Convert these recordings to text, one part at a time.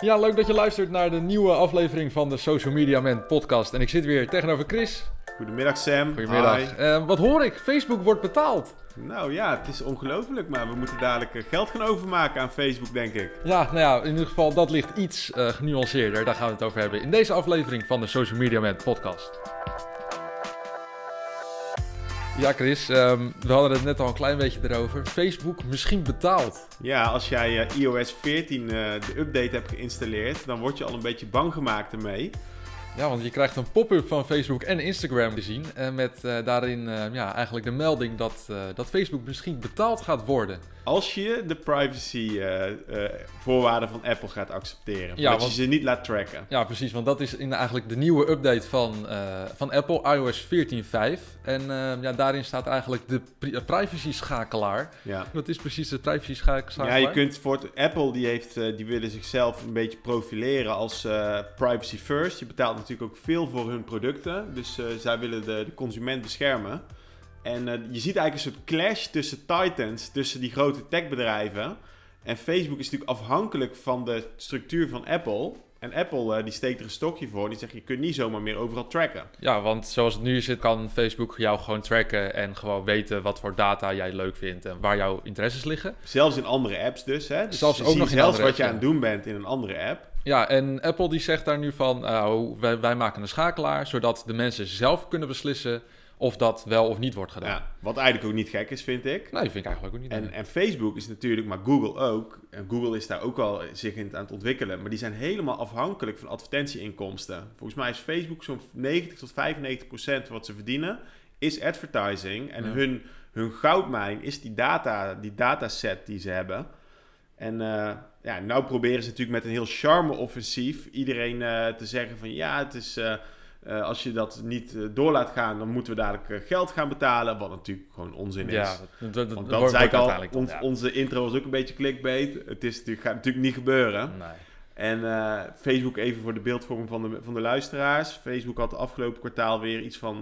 Ja, leuk dat je luistert naar de nieuwe aflevering van de Social Media Man podcast. En ik zit weer tegenover Chris. Goedemiddag Sam. Goedemiddag. Eh, wat hoor ik? Facebook wordt betaald. Nou ja, het is ongelooflijk, maar we moeten dadelijk eh, geld gaan overmaken aan Facebook, denk ik. Ja, nou ja, in ieder geval dat ligt iets eh, genuanceerder. Daar gaan we het over hebben in deze aflevering van de Social Media Man podcast. Ja, Chris, ehm, we hadden het net al een klein beetje erover. Facebook misschien betaald. Ja, als jij eh, iOS 14 eh, de update hebt geïnstalleerd, dan word je al een beetje bang gemaakt ermee. Ja, want je krijgt een pop-up van Facebook en Instagram te zien. En met eh, daarin eh, ja, eigenlijk de melding dat, dat Facebook misschien betaald gaat worden. Als je de privacy voorwaarden van Apple gaat accepteren. Ja, dat want- je ze niet laat tracken. Ja, precies, want dat is in eigenlijk de nieuwe update van, van Apple, iOS 14.5. En eh, ja, daarin staat eigenlijk de eh, privacy schakelaar. Ja. Wat is precies de privacy schakelaar? Ja, je kunt voor het, Apple die heeft, eh, die willen zichzelf een beetje profileren als eh, privacy first. Je betaalt natuurlijk ook veel voor hun producten, dus zij willen de, de consument beschermen. En je ziet eigenlijk een soort clash tussen titans, tussen die grote techbedrijven. En Facebook is natuurlijk afhankelijk van de structuur van Apple. En Apple eh, die steekt er een stokje voor. Die zegt je kunt niet zomaar meer overal tracken. Ja, want zoals het nu zit, kan Facebook jou gewoon tracken en gewoon weten wat voor data jij leuk vindt en waar jouw interesses liggen. Zelfs in andere apps dus. Hè? dus Zelfs ze ook nog in zelfs wat je aan het doen bent in een andere app. Ja, en Apple die zegt daar nu van, nou, wij, wij maken een schakelaar, zodat de mensen zelf kunnen beslissen of dat wel of niet wordt gedaan. Ja, wat eigenlijk ook niet gek is, vind ik. Nee, vind ik eigenlijk ook niet. En, en Facebook is natuurlijk, maar Google ook. En Google is daar ook wel zich in aan het ontwikkelen. Maar die zijn helemaal afhankelijk van advertentieinkomsten. Volgens mij is Facebook zo'n 90 tot 95 procent van wat ze verdienen, is advertising. En Ja. hun, hun goudmijn is die, data, die dataset die ze hebben. En eh, ja, nou proberen ze natuurlijk met een heel charme-offensief iedereen eh, te zeggen van ja, het is... eh, eh, als je dat niet eh, door laat gaan, dan moeten we dadelijk eh, geld gaan betalen. Wat natuurlijk gewoon onzin is. ja, dat, dat, Want dat zei ik al, dan, ons- ja. onze intro was ook een beetje clickbait. Het is natuurlijk, gaat natuurlijk niet gebeuren. Nee. En Facebook even voor de beeldvorming van de, van de luisteraars. Facebook had het afgelopen kwartaal weer iets van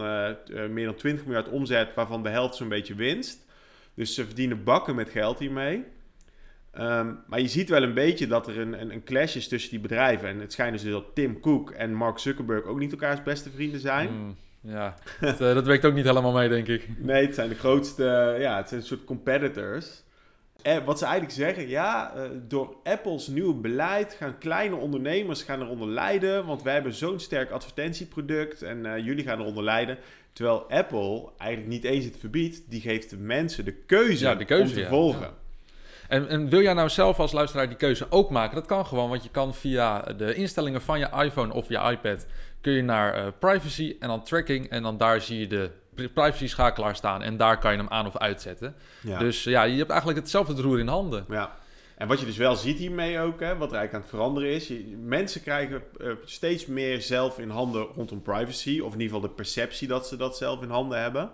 meer dan 20 miljard omzet, waarvan de helft zo'n beetje winst. Dus ze verdienen bakken met geld hiermee. Ehm, maar je ziet wel een beetje dat er een, een, een clash is tussen die bedrijven. En het schijnt dus dat Tim Cook en Mark Zuckerberg ook niet elkaars beste vrienden zijn. Mm, ja, dat, eh, dat werkt ook niet helemaal mee, denk ik. Nee, het zijn de grootste, ja, het zijn een soort competitors. En wat ze eigenlijk zeggen, ja, eh, door Apple's nieuwe beleid gaan kleine ondernemers gaan eronder lijden, want wij hebben zo'n sterk advertentieproduct en eh, jullie gaan eronder lijden. Terwijl Apple eigenlijk niet eens het verbiedt, die geeft de mensen de keuze, Ja, de keuze, om te ja. volgen. Ja. En, en wil jij nou zelf als luisteraar die keuze ook maken? Dat kan gewoon, want je kan via de instellingen van je iPhone of je iPad... kun je naar eh, privacy en dan tracking... en dan daar zie je de pri- privacy schakelaar staan... en daar kan je hem aan of uitzetten. Ja. Dus ja, je hebt eigenlijk hetzelfde het roer in handen. Ja. En wat je dus wel ziet hiermee ook, hè, wat er eigenlijk aan het veranderen is. Je, mensen krijgen eh, steeds meer zelf in handen rondom privacy. Of in ieder geval de perceptie dat ze dat zelf in handen hebben.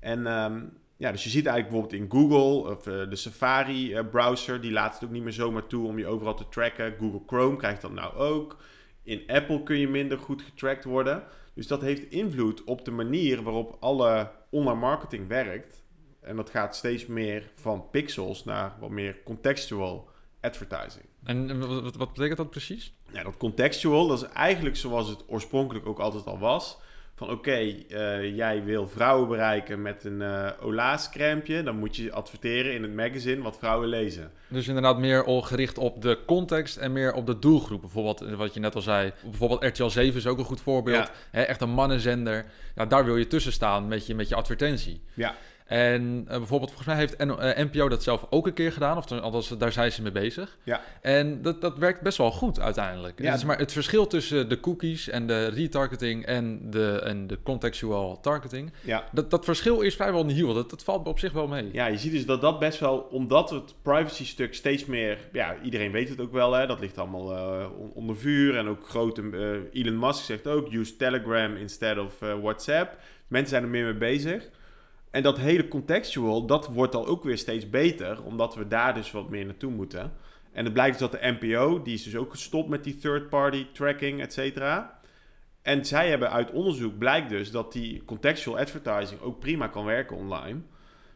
En ehm, ja, dus je ziet eigenlijk bijvoorbeeld in Google of eh, de Safari eh, browser. Die laat het ook niet meer zomaar toe om je overal te tracken. Google Chrome krijgt dat nou ook. In Apple kun je minder goed getracked worden. Dus dat heeft invloed op de manier waarop alle online marketing werkt. En dat gaat steeds meer van pixels naar wat meer contextual advertising. En wat- wat betekent dat precies? Ja, dat contextual, dat is eigenlijk zoals het oorspronkelijk ook altijd al was. Van oké, eh, jij wil vrouwen bereiken met een eh Ola's-crèmpje. Dan moet je adverteren in het magazine wat vrouwen lezen. Dus inderdaad meer gericht op de context en meer op de doelgroep. Bijvoorbeeld eh, wat je net al zei. Bijvoorbeeld RTL 7 is ook een goed voorbeeld. Ja. Echt een mannenzender. Ja, daar wil je tussen staan met je, met je advertentie. Ja, En eh, bijvoorbeeld, volgens mij heeft N- eh, NPO dat zelf ook een keer gedaan. Of althans, daar zijn ze mee bezig. ja. En dat, dat werkt best wel goed uiteindelijk. Ja. Maar het verschil tussen de cookies en de retargeting en de, en de contextual targeting. ja. Dat, dat verschil is vrijwel nihil. Dat, dat valt op zich wel mee. Ja, je ziet dus dat dat best wel, omdat het privacy-stuk steeds meer, ja, iedereen weet het ook wel, hè, dat ligt allemaal eh, on- onder vuur. En ook grote, Elon Musk zegt ook, use Telegram instead of WhatsApp. Mensen zijn er meer mee bezig. En dat hele contextual, dat wordt dan ook weer steeds beter, omdat we daar dus wat meer naartoe moeten. En het blijkt dus dat de NPO, die is dus ook gestopt met die third-party tracking, et cetera. En zij hebben uit onderzoek blijkt dus dat die contextual advertising ook prima kan werken online.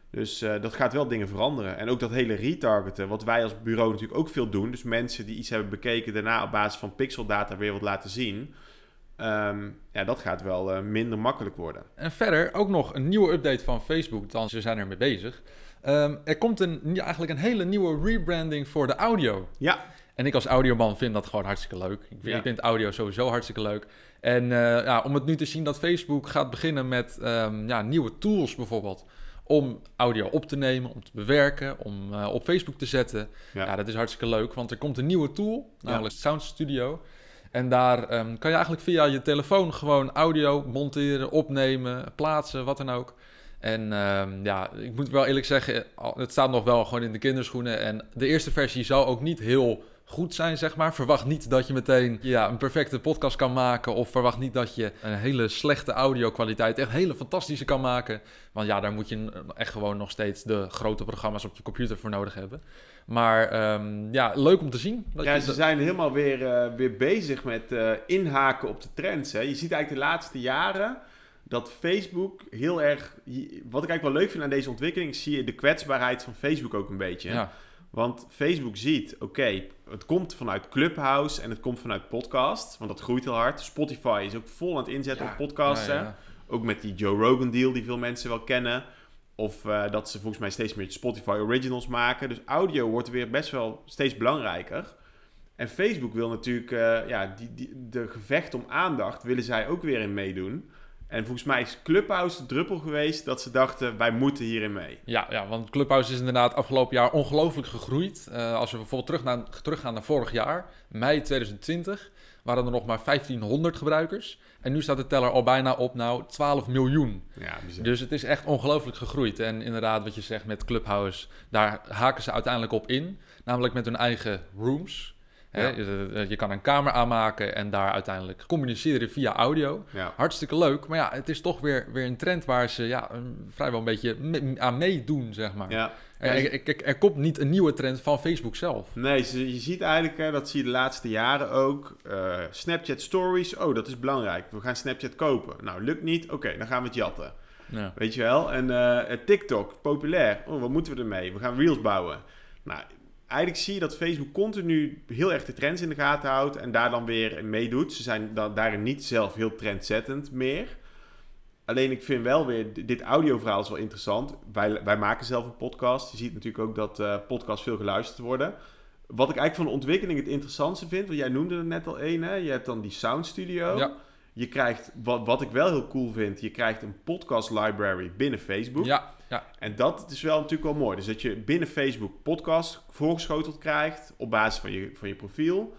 Dus eh, dat gaat wel dingen veranderen. En ook dat hele retargeten, wat wij als bureau natuurlijk ook veel doen. Dus mensen die iets hebben bekeken, daarna op basis van pixeldata weer wat laten zien. Ehm, ja, dat gaat wel eh, minder makkelijk worden. En verder ook nog een nieuwe update van Facebook, dan ze zijn ermee bezig. Ehm, er komt een, eigenlijk een hele nieuwe rebranding voor de audio. Ja, En ik als audioman vind dat gewoon hartstikke leuk. Ik, vind- Ja. ik vind audio sowieso hartstikke leuk. En eh, ja, om het nu te zien dat Facebook gaat beginnen met ehm, ja, nieuwe tools bijvoorbeeld. Om audio op te nemen, om te bewerken, om eh, op Facebook te zetten. Ja. Ja. dat is hartstikke leuk, want er komt een nieuwe tool, namelijk Sound Studio. En daar ehm, kan je eigenlijk via je telefoon gewoon audio monteren, opnemen, plaatsen, wat dan ook. En ehm, ja, ik moet wel eerlijk zeggen, het staat nog wel gewoon in de kinderschoenen. En de eerste versie zou ook niet heel goed zijn, zeg maar. Verwacht niet dat je meteen ja, een perfecte podcast kan maken. Of verwacht niet dat je een hele slechte audio-kwaliteit, echt hele fantastische kan maken. Want ja, daar moet je echt gewoon nog steeds de grote programma's op je computer voor nodig hebben. Maar ehm, ja, leuk om te zien. Dat ja je- ze zijn helemaal weer, eh, weer bezig met eh, inhaken op de trends. Hè. Je ziet eigenlijk de laatste jaren dat Facebook heel erg... Wat ik eigenlijk wel leuk vind aan deze ontwikkeling... zie je de kwetsbaarheid van Facebook ook een beetje. ja. Want Facebook ziet, oké, het komt vanuit Clubhouse en het komt vanuit podcast. Want dat groeit heel hard. Spotify is ook vol aan het inzetten Ja, op ja, ja. Ook met die Joe Rogan deal die veel mensen wel kennen. Of eh, dat ze volgens mij steeds meer Spotify originals maken. Dus audio wordt weer best wel steeds belangrijker. En Facebook wil natuurlijk, eh, ja, die, die, de gevecht om aandacht willen zij ook weer in meedoen. En volgens mij is Clubhouse de druppel geweest dat ze dachten, wij moeten hierin mee. Ja, ja, want Clubhouse is inderdaad afgelopen jaar ongelooflijk gegroeid. Eh, als we bijvoorbeeld terug naar, teruggaan naar vorig jaar, mei 2020, waren er nog maar 1500 gebruikers. En nu staat de teller al bijna op nou 12 miljoen. Ja, bizar. Dus het is echt ongelooflijk gegroeid. En inderdaad, wat je zegt met Clubhouse, daar haken ze uiteindelijk op in. Namelijk met hun eigen rooms. Hè? Ja. Je, je kan een kamer aanmaken en daar uiteindelijk communiceren via audio. ja. Hartstikke leuk, maar ja, het is toch weer, weer een trend waar ze ja, vrijwel een beetje aan meedoen, zeg maar. ja. Er, er, er- komt niet een nieuwe trend van Facebook zelf. Nee, je ziet eigenlijk, dat zie je de laatste jaren ook. eh, Snapchat Stories, oh, dat is belangrijk. We gaan Snapchat kopen. Nou, lukt niet, oké, dan gaan we het jatten. Ja. Weet je wel? En eh, TikTok, populair. Oh, wat moeten we ermee? We gaan reels bouwen. Nou, eigenlijk zie je dat Facebook continu heel erg de trends in de gaten houdt en daar dan weer meedoet. Ze zijn da- daarin niet zelf heel trendzettend meer. Alleen ik vind wel weer, dit audioverhaal is wel interessant. Wij, wij maken zelf een podcast. Je ziet natuurlijk ook dat eh, podcasts veel geluisterd worden. Wat ik eigenlijk van de ontwikkeling het interessantste vind, want jij noemde er net al één, hè? je hebt dan die Sound Studio. Ja. Je krijgt, wat, wat ik wel heel cool vind, je krijgt een podcast library binnen Facebook. Ja, ja, En dat is wel natuurlijk wel mooi. Dus dat je binnen Facebook podcast voorgeschoteld krijgt op basis van je, van je profiel.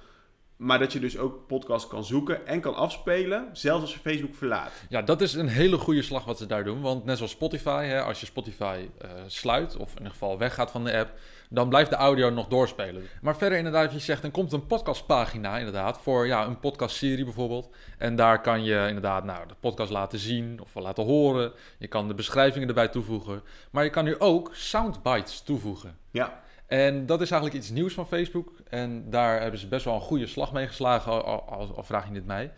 Maar dat je dus ook podcast kan zoeken en kan afspelen, zelfs als je Facebook verlaat. ja, dat is een hele goede slag wat ze daar doen. Want net zoals Spotify, hè, als je Spotify eh, sluit, of in ieder geval weggaat van de app, dan blijft de audio nog doorspelen. Maar verder inderdaad, je zegt, dan komt een podcastpagina inderdaad, voor ja, een podcastserie bijvoorbeeld. En daar kan je inderdaad nou, de podcast laten zien of laten horen. Je kan de beschrijvingen erbij toevoegen. Maar je kan nu ook soundbites toevoegen. Ja, En dat is eigenlijk iets nieuws van Facebook. En daar hebben ze best wel een goede slag mee geslagen, al, al- al- al vraag je dit mij.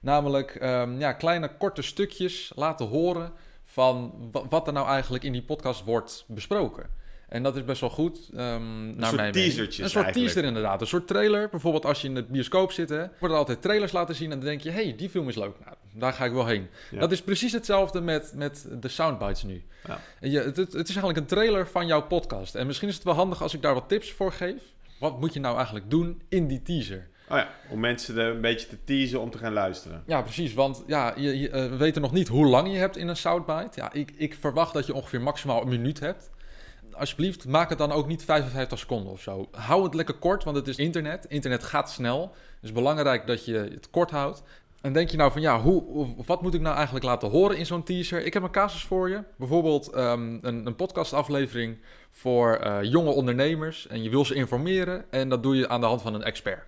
Namelijk ehm, ja, kleine korte stukjes laten horen van wa- wat er nou eigenlijk in die podcast wordt besproken. En dat is best wel goed. ehm naar soort teasertjes Een soort eigenlijk. teaser inderdaad. Een soort trailer. Bijvoorbeeld als je in de bioscoop zit, hè, worden er altijd trailers laten zien. En dan denk je, hé, hey, die film is leuk. Nou, daar ga ik wel heen. Ja. Dat is precies hetzelfde met, met de soundbites nu. Ja. En Je, het, het het is eigenlijk een trailer van jouw podcast. En misschien is het wel handig als ik daar wat tips voor geef. Wat moet je nou eigenlijk doen in die teaser? oh ja, om mensen er een beetje te teasen om te gaan luisteren. Ja, precies. Want ja, je, je, eh, we weten nog niet hoe lang je hebt in een soundbite. Ja, ik, ik verwacht dat je ongeveer maximaal een minuut hebt. Alsjeblieft, maak het dan ook niet 55 seconden of zo. Hou het lekker kort, want het is internet. Internet gaat snel. Is belangrijk dat je het kort houdt. En denk je nou van ja, hoe, hoe- wat moet ik nou eigenlijk laten horen in zo'n teaser? Ik heb een casus voor je. Bijvoorbeeld ehm, een, een podcastaflevering voor eh, jonge ondernemers. En je wil ze informeren. En dat doe je aan de hand van een expert.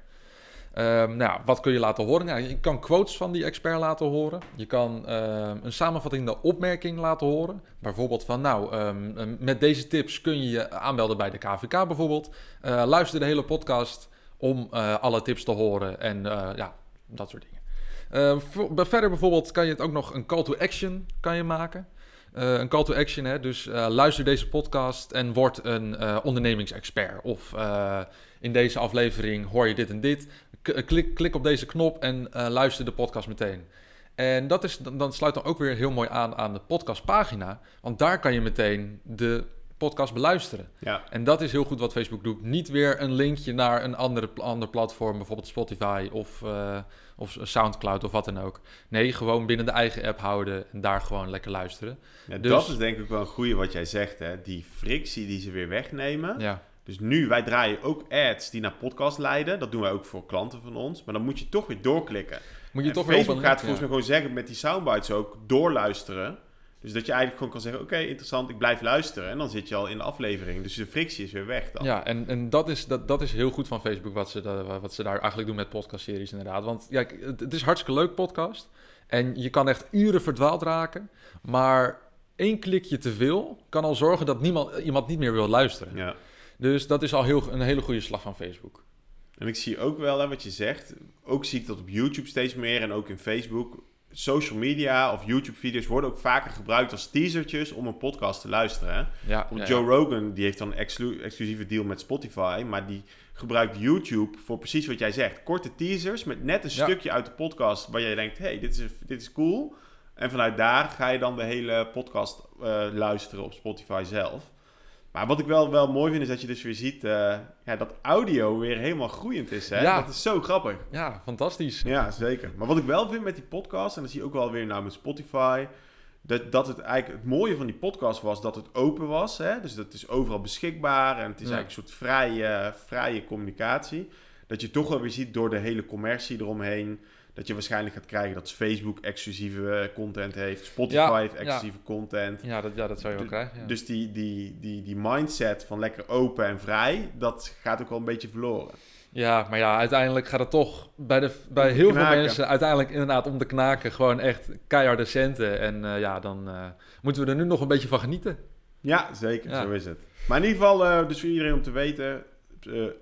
Ehm, nou, wat kun je laten horen? Je kan quotes van die expert laten horen. Je kan ehm, een samenvattende opmerking laten horen. Bijvoorbeeld van, nou, ehm, met deze tips kun je je aanmelden bij de KVK bijvoorbeeld. Eh, luister de hele podcast om eh, alle tips te horen en eh, ja, dat soort dingen. Verder bijvoorbeeld kan je het ook nog een call to action kan je maken. een call to action. Hè? Dus luister deze podcast en word een eh, ondernemingsexpert. Of in deze aflevering hoor je dit en dit. K- klik, klik op deze knop en eh, luister de podcast meteen. En dat, is, dan, dan sluit dan ook weer heel mooi aan aan de podcastpagina. Want daar kan je meteen de podcast beluisteren. Ja. En dat is heel goed wat Facebook doet. Niet weer een linkje naar een andere, ander platform, bijvoorbeeld Spotify of, eh, of Soundcloud of wat dan ook. Nee, gewoon binnen de eigen app houden en daar gewoon lekker luisteren. Ja, Dus- Dat is denk ik wel een goede wat jij zegt, hè. Die frictie die ze weer wegnemen. Ja, Dus nu, wij draaien ook ads die naar podcast leiden. Dat doen wij ook voor klanten van ons. Maar dan moet je toch weer doorklikken. moet je En toch Facebook gaat volgens mij gewoon zeggen met die soundbites ook doorluisteren. Dus dat je eigenlijk gewoon kan zeggen, oké, interessant, ik blijf luisteren. En dan zit je al in de aflevering. Dus de frictie is weer weg dan. Ja, en, en dat, is, dat, dat is heel goed van Facebook wat ze, da- wat ze daar eigenlijk doen met podcastseries inderdaad. Want ja, het, het is hartstikke leuk podcast. En je kan echt uren verdwaald raken. Maar één klikje te veel kan al zorgen dat niemand, iemand niet meer wil luisteren. Ja. Dus dat is al heel, een hele goede slag van Facebook. En ik zie ook wel, hè, wat je zegt, ook zie ik dat op YouTube steeds meer en ook in Facebook. Social media of YouTube-video's worden ook vaker gebruikt als teasertjes om een podcast te luisteren. Hè? Ja, Want ja, Joe Rogan die heeft dan een exclu- exclusieve deal met Spotify, maar die gebruikt YouTube voor precies wat jij zegt. Korte teasers met net een Ja. stukje uit de podcast waar jij denkt, hey, dit is, dit is cool. En vanuit daar ga je dan de hele podcast eh, luisteren op Spotify zelf. Maar wat ik wel, wel mooi vind is dat je dus weer ziet eh, ja, dat audio weer helemaal groeiend is. Hè? Ja. Dat is zo grappig. ja, fantastisch. Ja, zeker. Maar wat ik wel vind met die podcast, en dat zie je ook wel weer nou met Spotify, dat, dat het eigenlijk het mooie van die podcast was dat het open was. Hè? Dus dat is overal beschikbaar en het is Ja. eigenlijk een soort vrije, vrije communicatie. Dat je toch wel weer ziet door de hele commercie eromheen, dat je waarschijnlijk gaat krijgen dat Facebook exclusieve eh, content heeft, Spotify heeft ja. exclusieve content. Ja, dat, ja, dat zou je wel krijgen. Ja. Dus die, die, die, die mindset van lekker open en vrij, dat gaat ook wel een beetje verloren. Ja, maar ja, uiteindelijk gaat het toch bij, de, bij heel veel mensen uiteindelijk inderdaad om te knaken. Gewoon echt keiharde centen. En eh, ja, dan eh, moeten we er nu nog een beetje van genieten. Ja, zeker. Zo is het. Maar in ieder geval, dus voor iedereen om te weten,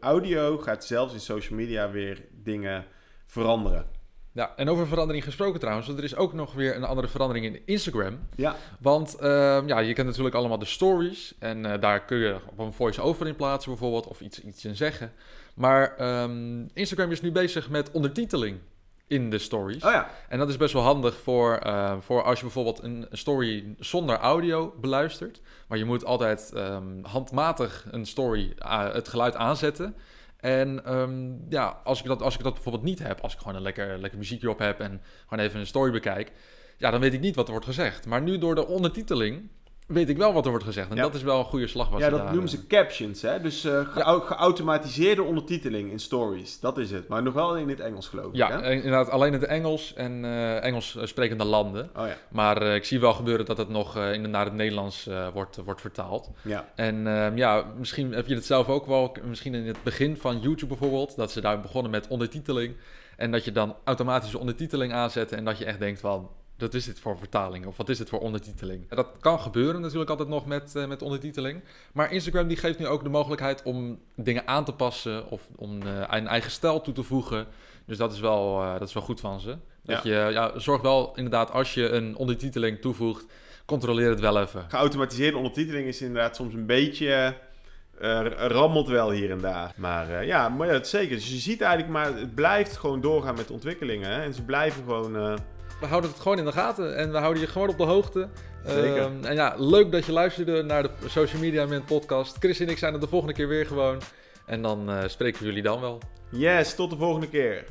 audio gaat zelfs in social media weer dingen veranderen. Ja, en over verandering gesproken trouwens. Want er is ook nog weer een andere verandering in Instagram. Ja, Want ehm, ja, je kent natuurlijk allemaal de stories. En eh, daar kun je op een voice-over in plaatsen bijvoorbeeld. Of iets, iets in zeggen. Maar ehm, Instagram is nu bezig met ondertiteling in de stories. oh ja. En dat is best wel handig voor, eh, voor als je bijvoorbeeld een story zonder audio beluistert. Maar je moet altijd ehm, handmatig een story, eh, het geluid aanzetten. En ehm, ja, als ik, dat, als ik dat bijvoorbeeld niet heb, als ik gewoon een lekker, lekker muziekje op heb en gewoon even een story bekijk, ja, dan weet ik niet wat er wordt gezegd. Maar nu door de ondertiteling weet ik wel wat er wordt gezegd. En Ja. dat is wel een goede slag. Ja, dat daar, noemen eh, ze captions, hè? Dus eh, gea- geautomatiseerde ondertiteling in stories. Dat is het. Maar nog wel in het Engels, geloof ik. Ja, hè? en inderdaad, alleen in het Engels en eh, Engels eh, sprekende landen. Oh ja. Maar eh, ik zie wel gebeuren dat het nog eh, in, naar het Nederlands eh, wordt, wordt vertaald. Ja. En ehm, ja, misschien heb je het zelf ook wel, misschien in het begin van YouTube bijvoorbeeld, dat ze daar begonnen met ondertiteling. En dat je dan automatische ondertiteling aanzet en dat je echt denkt van, wat is dit voor vertaling? Of wat is dit voor ondertiteling? Dat kan gebeuren natuurlijk altijd nog met, eh, met ondertiteling. Maar Instagram die geeft nu ook de mogelijkheid om dingen aan te passen of om eh, een eigen stijl toe te voegen. Dus dat is wel, eh, dat is wel goed van ze. Dat je, ja, zorg wel inderdaad als je een ondertiteling toevoegt, controleer het wel even. Geautomatiseerde ondertiteling is inderdaad soms een beetje... eh, rammelt wel hier en daar. Maar ja, maar ja, het zeker. Dus je ziet eigenlijk maar... Het blijft gewoon doorgaan met ontwikkelingen. Hè? En ze blijven gewoon... We houden het gewoon in de gaten en we houden je gewoon op de hoogte. Zeker. Ehm, en ja, leuk dat je luisterde naar de Social Media Mint podcast. Chris en ik zijn er de volgende keer weer gewoon. En dan eh, spreken we jullie dan wel. yes, tot de volgende keer.